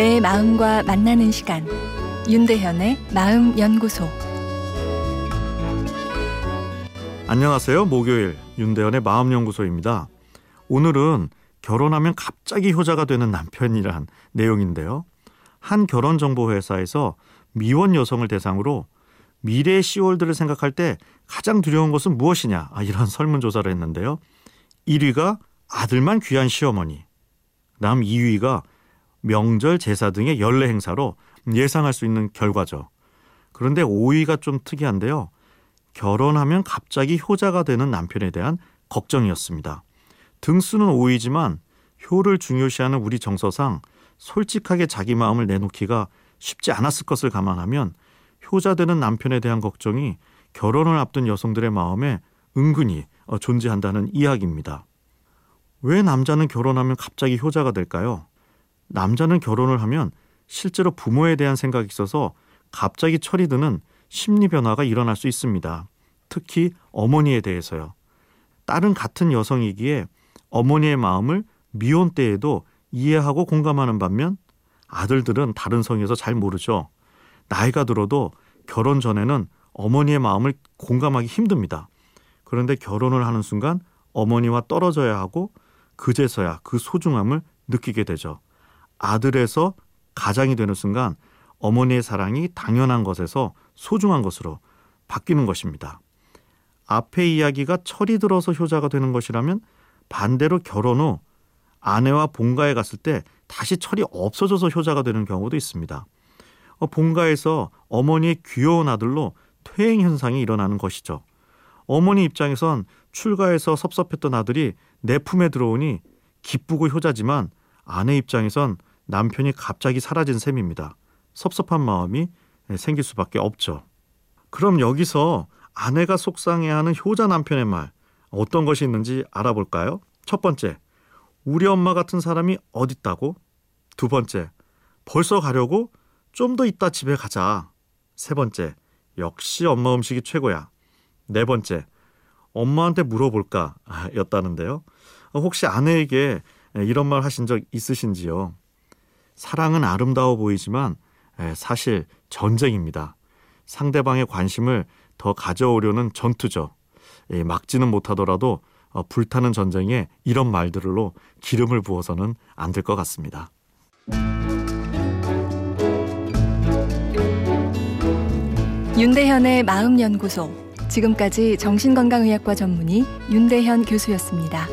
내 마음과 만나는 시간 윤대현의 마음 연구소 안녕하세요. 목요일 윤대현의 마음 연구소입니다. 오늘은 결혼하면 갑자기 효자가 되는 남편이란 내용인데요. 한 결혼 정보 회사에서 미혼 여성을 대상으로 미래의 시월들을 생각할 때 가장 두려운 것은 무엇이냐 아, 이런 설문조사를 했는데요. 1위가 아들만 귀한 시어머니, 남 2위가 명절 제사 등의 연례 행사로 예상할 수 있는 결과죠. 그런데 5위가 좀 특이한데요. 결혼하면 갑자기 효자가 되는 남편에 대한 걱정이었습니다. 등수는 5위지만 효를 중요시하는 우리 정서상 솔직하게 자기 마음을 내놓기가 쉽지 않았을 것을 감안하면 효자 되는 남편에 대한 걱정이 결혼을 앞둔 여성들의 마음에 은근히 어, 존재한다는 이야기입니다. 왜 남자는 결혼하면 갑자기 효자가 될까요? 남자는 결혼을 하면 실제로 부모에 대한 생각이 있어서 갑자기 철이 드는 심리 변화가 일어날 수 있습니다. 특히 어머니에 대해서요. 딸은 같은 여성이기에 어머니의 마음을 미혼 때에도 이해하고 공감하는 반면 아들들은 다른 성에서 잘 모르죠. 나이가 들어도 결혼 전에는 어머니의 마음을 공감하기 힘듭니다. 그런데 결혼을 하는 순간 어머니와 떨어져야 하고 그제서야 그 소중함을 느끼게 되죠. 아들에서 가장이 되는 순간 어머니의 사랑이 당연한 것에서 소중한 것으로 바뀌는 것입니다. 앞의 이야기가 철이 들어서 효자가 되는 것이라면 반대로 결혼 후 아내와 본가에 갔을 때 다시 철이 없어져서 효자가 되는 경우도 있습니다. 어, 본가에서 어머니의 귀여운 아들로 퇴행 현상이 일어나는 것이죠. 어머니 입장에선 출가해서 섭섭했던 아들이 내 품에 들어오니 기쁘고 효자지만 아내 입장에선 남편이 갑자기 사라진 셈입니다. 섭섭한 마음이 생길 수밖에 없죠. 그럼 여기서 아내가 속상해하는 효자 남편의 말 어떤 것이 있는지 알아볼까요? 첫 번째, 우리 엄마 같은 사람이 어딨다고? 두 번째, 벌써 가려고? 좀 더 있다 집에 가자. 세 번째, 역시 엄마 음식이 최고야. 네 번째, 엄마한테 물어볼까? 였다는데요. 혹시 아내에게 이런 말 하신 적 있으신지요? 사랑은 아름다워 보이지만 사실 전쟁입니다. 상대방의 관심을 더 가져오려는 전투죠. 막지는 못하더라도 어, 불타는 전쟁에 이런 말들로 기름을 부어서는 안 될 것 같습니다. 윤대현의 마음연구소 지금까지 정신건강의학과 전문의 윤대현 교수였습니다.